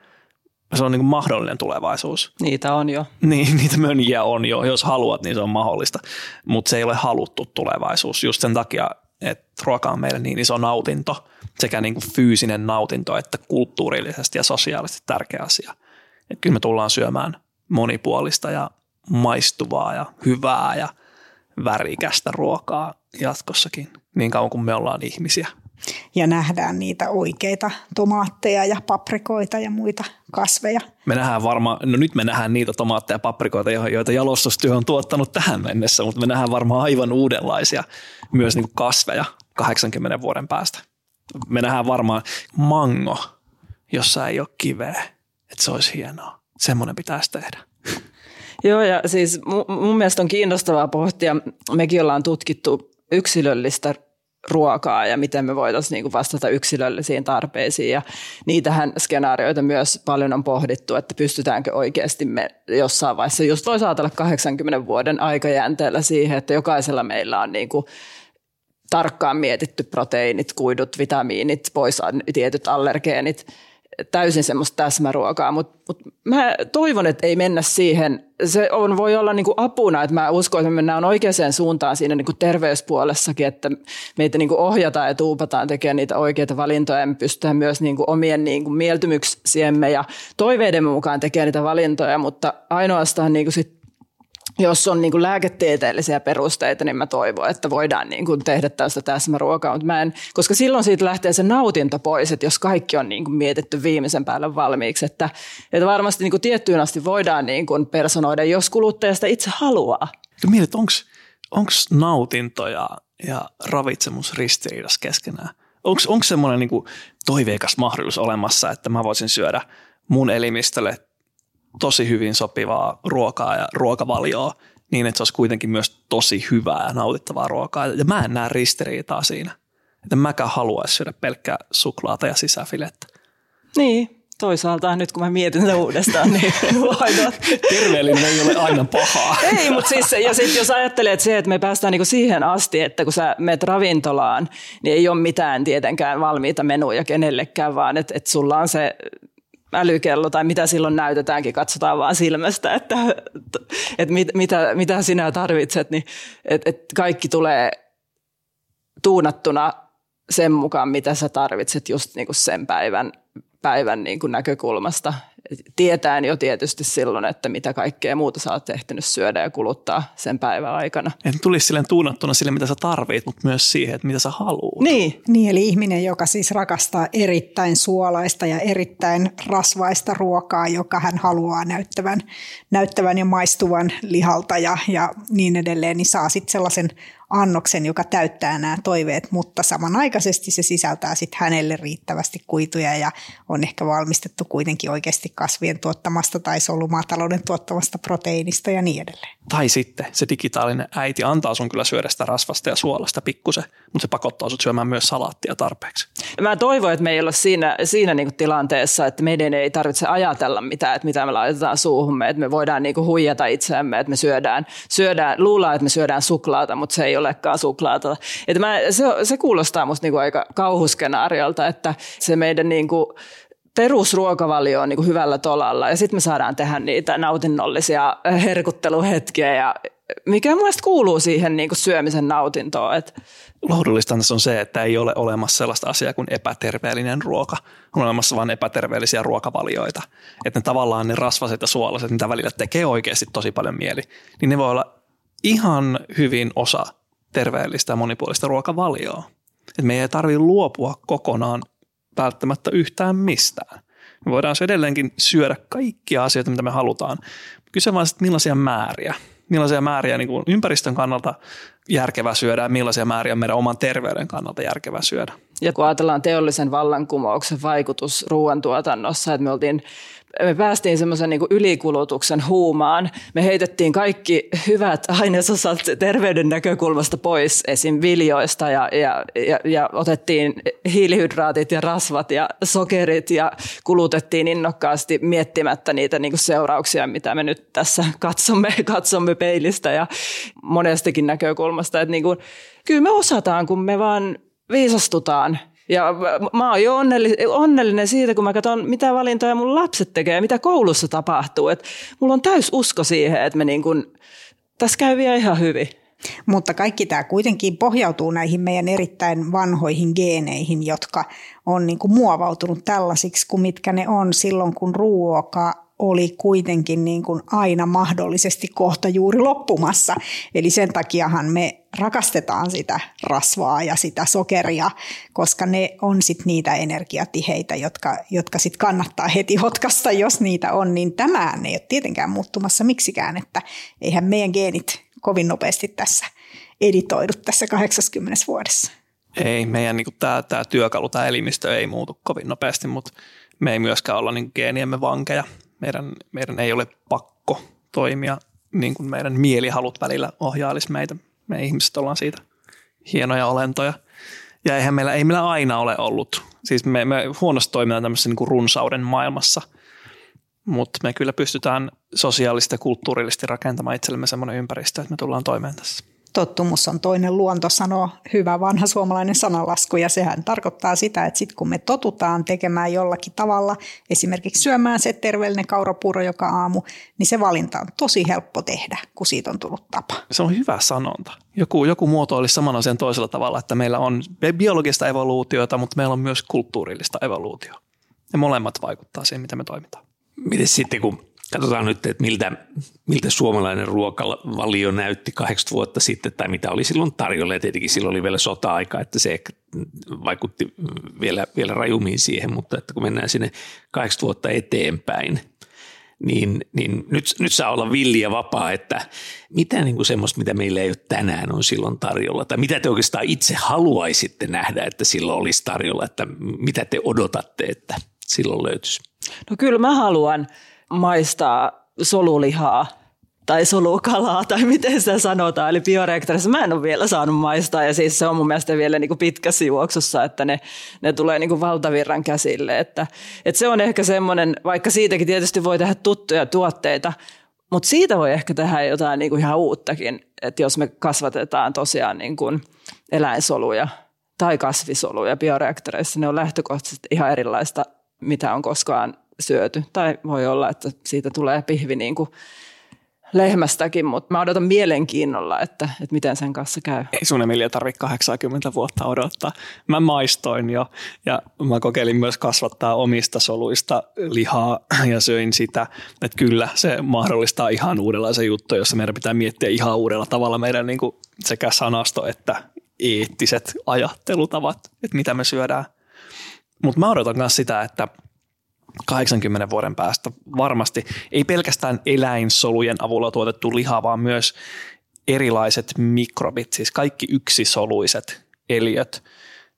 [SPEAKER 2] se on niin kuin mahdollinen tulevaisuus.
[SPEAKER 3] Niitä on jo.
[SPEAKER 2] Niin, niitä mönjiä on jo. Jos haluat, niin se on mahdollista. Mutta se ei ole haluttu tulevaisuus just sen takia, että ruoka on meille niin iso nautinto, sekä niin kuin fyysinen nautinto että kulttuurillisesti ja sosiaalisesti tärkeä asia. Et kyllä me tullaan syömään monipuolista ja maistuvaa ja hyvää ja värikästä ruokaa jatkossakin, niin kauan kuin me ollaan ihmisiä
[SPEAKER 5] ja nähdään niitä oikeita tomaatteja ja paprikoita ja muita kasveja.
[SPEAKER 2] Me nähdään varmaan, no nyt me nähdään niitä tomaatteja ja paprikoita, joita jalostustyö on tuottanut tähän mennessä, mutta me nähdään varmaan aivan uudenlaisia myös niin kasveja 80 vuoden päästä. Me nähdään varmaan mango, jossa ei ole kiveä, että se olisi hienoa. Semmoinen pitäisi tehdä.
[SPEAKER 3] Joo, ja siis mun mielestä on kiinnostavaa pohtia, mekin ollaan tutkittu yksilöllistä ruokaa ja miten me voitaisiin niinku vastata yksilöllisiin tarpeisiin. Ja niitähän skenaarioita myös paljon on pohdittu, että pystytäänkö oikeasti me jossain vaiheessa, just voisi ajatella 80 vuoden aikajänteellä siihen, että jokaisella meillä on niinku tarkkaan mietitty proteiinit, kuidut, vitamiinit, pois tietyt allergeenit – täysin semmoista täsmäruokaa, mutta mut mä toivon, että ei mennä siihen. Se on, voi olla niinku apuna, että mä uskon, että me mennään oikeaan suuntaan siinä niinku terveyspuolessakin, että meitä niinku ohjataan ja tuupataan tekemään niitä oikeita valintoja ja me pystytään myös niinku omien niinku mieltymyksiemme ja toiveiden mukaan tekemään niitä valintoja, mutta ainoastaan niinku sit jos on niin lääketieteellisiä perusteita, niin mä toivon, että voidaan niin kuin tehdä tästä täsmäruokaa. Mutta mä en, koska silloin siitä lähtee se nautinto pois, että jos kaikki on niin kuin mietitty viimeisen päälle valmiiksi. Että, että varmasti niin kuin tiettyyn asti voidaan niin kuin personoida, jos kuluttajasta itse haluaa.
[SPEAKER 2] Mietit, onko nautinto ja, ja ravitsemus ristiriidassa keskenään? Onko semmoinen niin toiveikas mahdollisuus olemassa, että mä voisin syödä mun elimistölle tosi hyvin sopivaa ruokaa ja ruokavalioa niin, että se olisi kuitenkin myös tosi hyvää ja nautittavaa ruokaa. Ja mä en näe ristiriitaa siinä. Että mäkään haluaisi syödä pelkkää suklaata ja sisäfilettä.
[SPEAKER 3] Niin, toisaalta nyt kun mä mietin sitä uudestaan, niin why
[SPEAKER 2] Terveellinen ei ole aina pahaa.
[SPEAKER 3] ei, mutta siis, ja sitten jos ajattelet se, että me päästään niinku siihen asti, että kun sä menet ravintolaan, niin ei ole mitään tietenkään valmiita menuja kenellekään, vaan että et sulla on se älykello tai mitä silloin näytetäänkin, katsotaan vaan silmästä, että, että mit, mitä, mitä sinä tarvitset, niin että, että kaikki tulee tuunattuna sen mukaan, mitä sä tarvitset just niin kuin sen päivän, päivän niin kuin näkökulmasta tietäen jo tietysti silloin, että mitä kaikkea muuta sä oot tehtynyt syödä ja kuluttaa sen päivän aikana.
[SPEAKER 2] En tulisi silleen tuunattuna sille, mitä sä tarvit, mutta myös siihen, että mitä sä haluat.
[SPEAKER 3] Niin.
[SPEAKER 5] niin. eli ihminen, joka siis rakastaa erittäin suolaista ja erittäin rasvaista ruokaa, joka hän haluaa näyttävän, näyttävän ja maistuvan lihalta ja, ja niin edelleen, niin saa sitten sellaisen annoksen, joka täyttää nämä toiveet, mutta samanaikaisesti se sisältää sitten hänelle riittävästi kuituja ja on ehkä valmistettu kuitenkin oikeasti kasvien tuottamasta tai solumaatalouden tuottamasta proteiinista ja niin edelleen.
[SPEAKER 2] Tai sitten se digitaalinen äiti antaa sun kyllä syödä sitä rasvasta ja suolasta pikkusen, mutta se pakottaa sut syömään myös salaattia tarpeeksi.
[SPEAKER 3] Mä toivon, että me ei olla siinä, siinä niinku tilanteessa, että meidän ei tarvitse ajatella mitään, että mitä me laitetaan suuhumme, että me voidaan niinku huijata itseämme, että me syödään, syödään, luullaan, että me syödään suklaata, mutta se ei olekaan suklaata. Että mä, se, se kuulostaa musta niinku aika kauhuskenaariolta, että se meidän niinku, perusruokavalio on niin hyvällä tolalla ja sitten me saadaan tehdä niitä nautinnollisia herkutteluhetkiä ja mikä mielestäni kuuluu siihen niin kuin syömisen nautintoon. Että
[SPEAKER 2] Lohdullista on se, että ei ole olemassa sellaista asiaa kuin epäterveellinen ruoka. On olemassa vain epäterveellisiä ruokavalioita. Että ne tavallaan ne rasvaset ja suolaiset, mitä välillä tekee oikeasti tosi paljon mieli, niin ne voi olla ihan hyvin osa terveellistä ja monipuolista ruokavalioa. Et me ei tarvitse luopua kokonaan välttämättä yhtään mistään. Me voidaan edelleenkin syödä kaikkia asioita, mitä me halutaan. Kyse vaan sitten millaisia määriä. Millaisia määriä niin kuin ympäristön kannalta järkevää syödä ja millaisia määriä meidän oman terveyden kannalta järkevää syödä.
[SPEAKER 3] Ja kun ajatellaan teollisen vallankumouksen vaikutus ruoantuotannossa, että me oltiin me päästiin semmoisen niin ylikulutuksen huumaan. Me heitettiin kaikki hyvät ainesosat terveyden näkökulmasta pois esim. viljoista ja, ja, ja, ja otettiin hiilihydraatit ja rasvat ja sokerit ja kulutettiin innokkaasti miettimättä niitä niin seurauksia, mitä me nyt tässä katsomme, katsomme peilistä ja monestakin näkökulmasta. Että niin kuin, kyllä me osataan, kun me vaan viisastutaan ja mä oon jo onnellinen, siitä, kun mä katson, mitä valintoja mun lapset tekee, mitä koulussa tapahtuu. Et mulla on täys usko siihen, että me niin kun, tässä käy vielä ihan hyvin.
[SPEAKER 5] Mutta kaikki tämä kuitenkin pohjautuu näihin meidän erittäin vanhoihin geeneihin, jotka on niin kuin muovautunut tällaisiksi kuin mitkä ne on silloin, kun ruoka oli kuitenkin niin kuin aina mahdollisesti kohta juuri loppumassa. Eli sen takiahan me rakastetaan sitä rasvaa ja sitä sokeria, koska ne on sitten niitä energiatiheitä, jotka, jotka sitten kannattaa heti hotkasta, jos niitä on. Niin tämä ei ole tietenkään muuttumassa miksikään, että eihän meidän geenit kovin nopeasti tässä editoidu tässä 80 vuodessa.
[SPEAKER 2] Ei, meidän niin tämä, tämä työkalu, tämä elimistö ei muutu kovin nopeasti, mutta me ei myöskään olla niin geeniemme vankeja meidän, meidän ei ole pakko toimia niin kuin meidän mielihalut välillä ohjailisi meitä. Me ihmiset ollaan siitä hienoja olentoja. Ja eihän meillä, ei meillä aina ole ollut. Siis me, me huonosti toimitaan tämmöisessä niin kuin runsauden maailmassa, mutta me kyllä pystytään sosiaalisesti ja kulttuurillisesti rakentamaan itsellemme semmoinen ympäristö, että me tullaan toimeen tässä.
[SPEAKER 5] Tottumus on toinen luonto, sanoo hyvä vanha suomalainen sanalasku, ja sehän tarkoittaa sitä, että sitten kun me totutaan tekemään jollakin tavalla, esimerkiksi syömään se terveellinen kaurapuuro joka aamu, niin se valinta on tosi helppo tehdä, kun siitä on tullut tapa.
[SPEAKER 2] Se on hyvä sanonta. Joku, joku muoto olisi saman asian toisella tavalla, että meillä on biologista evoluutiota, mutta meillä on myös kulttuurillista evoluutiota. Ja molemmat vaikuttaa siihen, miten me toimitaan.
[SPEAKER 4] Miten sitten, kun Katsotaan nyt, että miltä, miltä suomalainen ruokavalio näytti 80 vuotta sitten tai mitä oli silloin tarjolla. Ja tietenkin silloin oli vielä sota-aika, että se vaikutti vielä, vielä rajummin siihen, mutta että kun mennään sinne 80 vuotta eteenpäin, niin, niin nyt, nyt saa olla villi ja vapaa, että mitä niin kuin semmoista, mitä meillä ei ole tänään on silloin tarjolla, tai mitä te oikeastaan itse haluaisitte nähdä, että silloin olisi tarjolla, että mitä te odotatte, että silloin löytyisi?
[SPEAKER 3] No kyllä mä haluan maistaa solulihaa tai solukalaa tai miten sitä sanotaan. Eli bioreaktorissa mä en ole vielä saanut maistaa ja siis se on mun mielestä vielä niin kuin pitkässä juoksussa, että ne, ne tulee niin kuin valtavirran käsille. Että, että se on ehkä semmoinen, vaikka siitäkin tietysti voi tehdä tuttuja tuotteita, mutta siitä voi ehkä tehdä jotain niin kuin ihan uuttakin, että jos me kasvatetaan tosiaan niin kuin eläinsoluja tai kasvisoluja bioreaktoreissa, ne on lähtökohtaisesti ihan erilaista, mitä on koskaan syöty. Tai voi olla, että siitä tulee pihvi niin kuin lehmästäkin, mutta mä odotan mielenkiinnolla, että, että miten sen kanssa käy.
[SPEAKER 2] Ei sun Emilia tarvitse 80 vuotta odottaa. Mä maistoin jo ja mä kokeilin myös kasvattaa omista soluista lihaa ja söin sitä. Että kyllä se mahdollistaa ihan uudenlaisen juttu, jossa meidän pitää miettiä ihan uudella tavalla meidän niin kuin sekä sanasto että eettiset ajattelutavat, että mitä me syödään. Mutta mä odotan myös sitä, että – 80 vuoden päästä varmasti ei pelkästään eläinsolujen avulla tuotettu liha, vaan myös erilaiset mikrobit, siis kaikki yksisoluiset eliöt,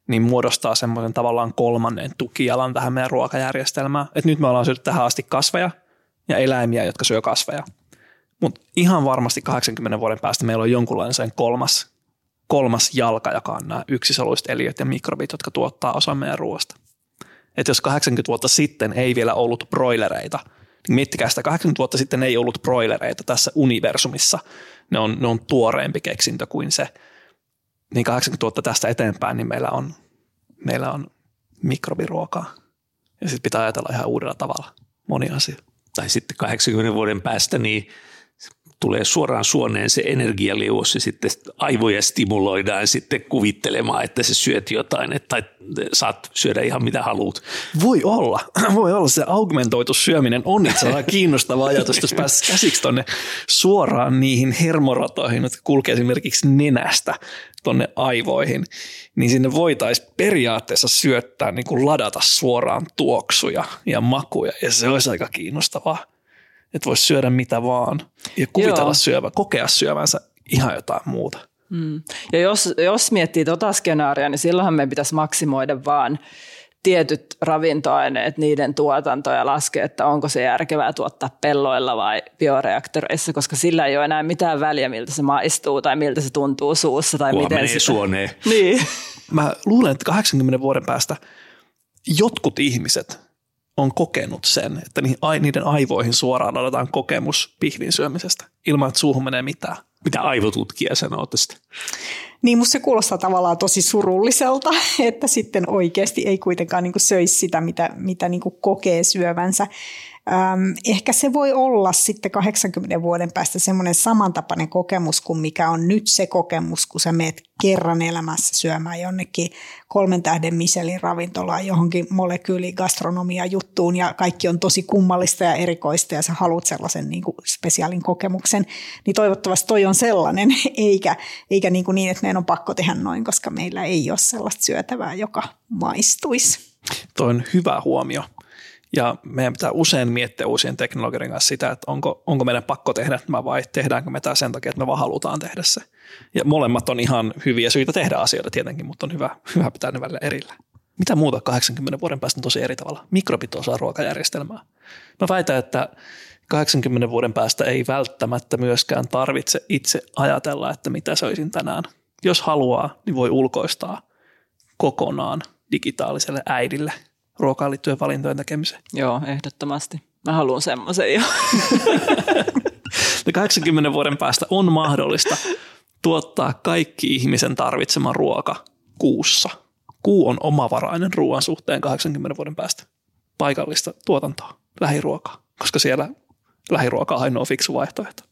[SPEAKER 2] niin muodostaa semmoisen tavallaan kolmannen tukijalan tähän meidän ruokajärjestelmään. Et nyt me ollaan syöty tähän asti kasveja ja eläimiä, jotka syö kasveja. Mutta ihan varmasti 80 vuoden päästä meillä on jonkunlainen sen kolmas, kolmas jalka, joka on nämä yksisoluiset eliöt ja mikrobit, jotka tuottaa osan meidän ruoasta että jos 80 vuotta sitten ei vielä ollut broilereita, niin miettikää sitä, 80 vuotta sitten ei ollut broilereita tässä universumissa. Ne on, ne on tuoreempi keksintö kuin se. Niin 80 vuotta tästä eteenpäin, niin meillä on, meillä on mikrobiruokaa. Ja sitten pitää ajatella ihan uudella tavalla moni asia.
[SPEAKER 4] Tai sitten 80 vuoden päästä, niin tulee suoraan suoneen se energialiuos ja sitten aivoja stimuloidaan sitten kuvittelemaan, että se syöt jotain, että, tai saat syödä ihan mitä haluat.
[SPEAKER 2] Voi olla, voi olla. Se augmentoitu syöminen on itse asiassa kiinnostava ajatus, jos pääsisi käsiksi tuonne suoraan niihin hermoratoihin, jotka kulkee esimerkiksi nenästä tuonne aivoihin, niin sinne voitaisiin periaatteessa syöttää, niin kuin ladata suoraan tuoksuja ja makuja, ja se olisi aika kiinnostavaa että voisi syödä mitä vaan ja kuvitella syövä, kokea syövänsä ihan jotain muuta.
[SPEAKER 3] Mm. Ja jos, jos miettii tota skenaaria, niin silloinhan me pitäisi maksimoida vaan tietyt ravintoaineet, niiden tuotanto ja laskea, että onko se järkevää tuottaa pelloilla vai bioreaktoreissa, koska sillä ei ole enää mitään väliä, miltä se maistuu tai miltä se tuntuu suussa. Tai
[SPEAKER 4] Kuva
[SPEAKER 3] miten
[SPEAKER 4] menee
[SPEAKER 3] sitä...
[SPEAKER 4] suoneen.
[SPEAKER 3] Niin.
[SPEAKER 2] Mä luulen, että 80 vuoden päästä jotkut ihmiset on kokenut sen, että niiden aivoihin suoraan otetaan kokemus pihvin syömisestä ilman, että suuhun menee mitään.
[SPEAKER 4] Mitä aivotutkija sanoo tästä?
[SPEAKER 5] Niin musta se kuulostaa tavallaan tosi surulliselta, että sitten oikeasti ei kuitenkaan niin söisi sitä, mitä, mitä niin kokee syövänsä. Ähm, ehkä se voi olla sitten 80 vuoden päästä semmoinen samantapainen kokemus kuin mikä on nyt se kokemus, kun sä meet kerran elämässä syömään jonnekin kolmen tähden Michelin ravintolaan johonkin molekyyligastronomia juttuun ja kaikki on tosi kummallista ja erikoista ja sä haluat sellaisen niin kuin spesiaalin kokemuksen, niin toivottavasti toi on sellainen, eikä, eikä niin, kuin niin, että meidän on pakko tehdä noin, koska meillä ei ole sellaista syötävää, joka maistuisi.
[SPEAKER 2] Toi on hyvä huomio. Ja meidän pitää usein miettiä uusien teknologioiden kanssa sitä, että onko, onko meidän pakko tehdä tämä vai tehdäänkö me tämä sen takia, että me vaan halutaan tehdä se. Ja molemmat on ihan hyviä syitä tehdä asioita tietenkin, mutta on hyvä, hyvä pitää ne välillä erillä. Mitä muuta 80 vuoden päästä on tosi eri tavalla? Mikrobit osaa ruokajärjestelmää. Mä väitän, että 80 vuoden päästä ei välttämättä myöskään tarvitse itse ajatella, että mitä söisin tänään. Jos haluaa, niin voi ulkoistaa kokonaan digitaaliselle äidille – ruokaan liittyen valintojen tekemiseen.
[SPEAKER 3] Joo, ehdottomasti. Mä haluan semmoisen jo.
[SPEAKER 2] 80 vuoden päästä on mahdollista tuottaa kaikki ihmisen tarvitsema ruoka kuussa. Kuu on omavarainen ruoan suhteen 80 vuoden päästä. Paikallista tuotantoa, lähiruokaa, koska siellä lähiruoka on ainoa fiksu vaihtoehto.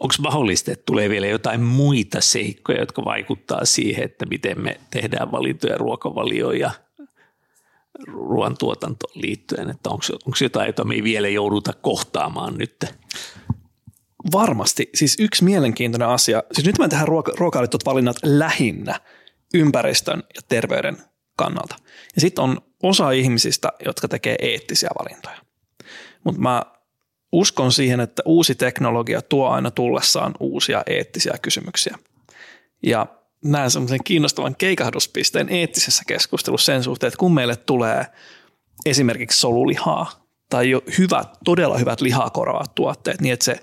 [SPEAKER 4] Onko mahdollista, että tulee vielä jotain muita seikkoja, jotka vaikuttaa siihen, että miten me tehdään valintoja ruokavalioon ja ruoantuotantoon liittyen, että onko, jotain, jota me ei vielä jouduta kohtaamaan nyt?
[SPEAKER 2] Varmasti. Siis yksi mielenkiintoinen asia, siis nyt me tehdään ruoka- valinnat lähinnä ympäristön ja terveyden kannalta. Ja sitten on osa ihmisistä, jotka tekee eettisiä valintoja. Mutta mä uskon siihen, että uusi teknologia tuo aina tullessaan uusia eettisiä kysymyksiä. Ja näen semmoisen kiinnostavan keikahduspisteen eettisessä keskustelussa sen suhteen, että kun meille tulee esimerkiksi solulihaa tai jo hyvät, todella hyvät lihaa korvaavat tuotteet, niin että se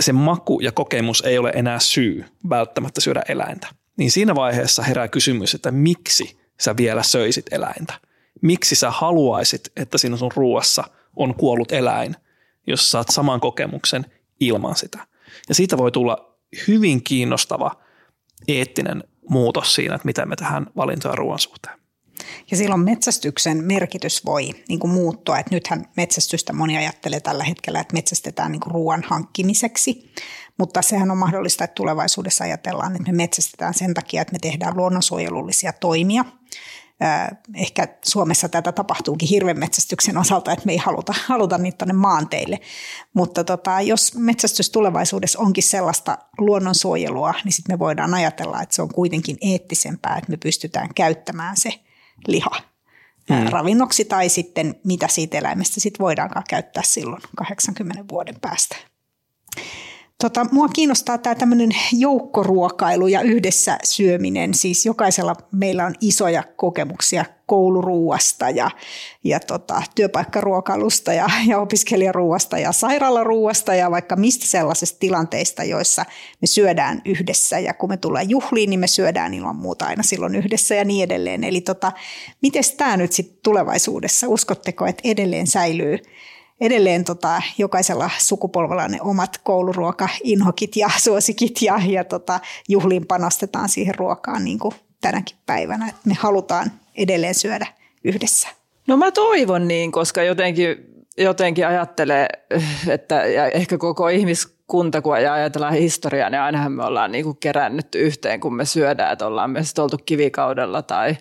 [SPEAKER 2] se maku ja kokemus ei ole enää syy välttämättä syödä eläintä, niin siinä vaiheessa herää kysymys, että miksi sä vielä söisit eläintä? Miksi sä haluaisit, että siinä sun ruuassa on kuollut eläin, jos saat saman kokemuksen ilman sitä? Ja siitä voi tulla hyvin kiinnostava eettinen muutos siinä, että miten me tähän valintoja ruoan suhteen.
[SPEAKER 5] Ja silloin metsästyksen merkitys voi niin kuin muuttua. Että nythän metsästystä moni ajattelee tällä hetkellä, että metsästetään niin kuin ruoan hankkimiseksi. Mutta sehän on mahdollista, että tulevaisuudessa ajatellaan, että me metsästetään sen takia, että me tehdään luonnonsuojelullisia toimia. Ehkä Suomessa tätä tapahtuukin hirvenmetsästyksen osalta, että me ei haluta, haluta niitä tuonne maanteille. Mutta tota, jos metsästys tulevaisuudessa onkin sellaista luonnonsuojelua, niin sitten me voidaan ajatella, että se on kuitenkin eettisempää, että me pystytään käyttämään se liha mm. ravinnoksi tai sitten mitä siitä eläimestä sit voidaankaan käyttää silloin 80 vuoden päästä. Tota, mua kiinnostaa tämä tämmöinen joukkoruokailu ja yhdessä syöminen. Siis jokaisella meillä on isoja kokemuksia kouluruuasta ja, ja tota, työpaikkaruokailusta ja, ja opiskelijaruuasta ja sairaalaruuasta ja vaikka mistä sellaisista tilanteista, joissa me syödään yhdessä ja kun me tullaan juhliin, niin me syödään ilman muuta aina silloin yhdessä ja niin edelleen. Eli tota, miten tämä nyt sitten tulevaisuudessa? Uskotteko, että edelleen säilyy edelleen tota, jokaisella sukupolvella ne omat kouluruoka-inhokit ja suosikit ja, ja tota, juhliin panostetaan siihen ruokaan niin kuin tänäkin päivänä. Et me halutaan edelleen syödä yhdessä.
[SPEAKER 3] No mä toivon niin, koska jotenkin, jotenkin ajattelee, että ja ehkä koko ihmiskunta, kun ajatellaan historiaa, niin ainahan me ollaan niin kuin kerännyt yhteen, kun me syödään, että ollaan myös oltu kivikaudella tai,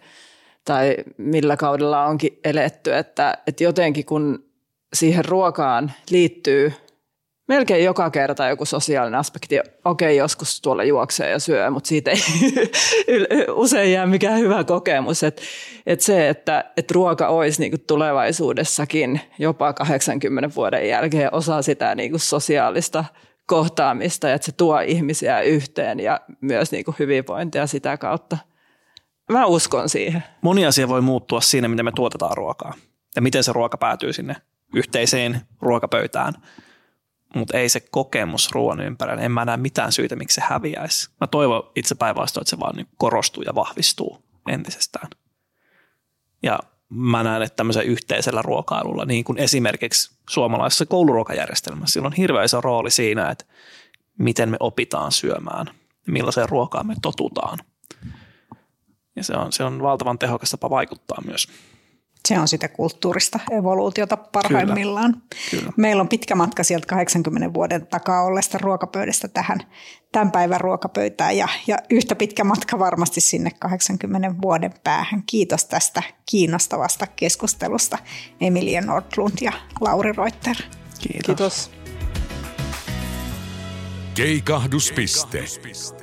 [SPEAKER 3] tai millä kaudella onkin eletty, että, että jotenkin kun siihen ruokaan liittyy melkein joka kerta joku sosiaalinen aspekti. Okei, joskus tuolla juoksee ja syö, mutta siitä ei usein jää mikään hyvä kokemus. Et, et se, että et ruoka olisi niinku tulevaisuudessakin jopa 80 vuoden jälkeen osa sitä niinku sosiaalista kohtaamista, että se tuo ihmisiä yhteen ja myös niinku hyvinvointia sitä kautta. Mä uskon siihen.
[SPEAKER 2] Moni asia voi muuttua siinä, miten me tuotetaan ruokaa ja miten se ruoka päätyy sinne yhteiseen ruokapöytään, mutta ei se kokemus ruoan ympärillä. En mä näe mitään syytä, miksi se häviäisi. Mä toivon itse päinvastoin, että se vaan niin korostuu ja vahvistuu entisestään. Ja mä näen, että tämmöisellä yhteisellä ruokailulla, niin kuin esimerkiksi suomalaisessa kouluruokajärjestelmässä, sillä on hirveä iso rooli siinä, että miten me opitaan syömään millaiseen ruokaan me totutaan. Ja se on, se on valtavan tehokas tapa vaikuttaa myös.
[SPEAKER 5] Se on sitä kulttuurista evoluutiota parhaimmillaan. Kyllä, kyllä. Meillä on pitkä matka sieltä 80 vuoden takaa olleesta ruokapöydästä tähän tämän päivän ruokapöytään ja, ja yhtä pitkä matka varmasti sinne 80 vuoden päähän. Kiitos tästä kiinnostavasta keskustelusta Emilia Nordlund ja Lauri Reuter.
[SPEAKER 2] Kiitos. Kiitos.
[SPEAKER 1] Keikahduspiste. Keikahduspiste.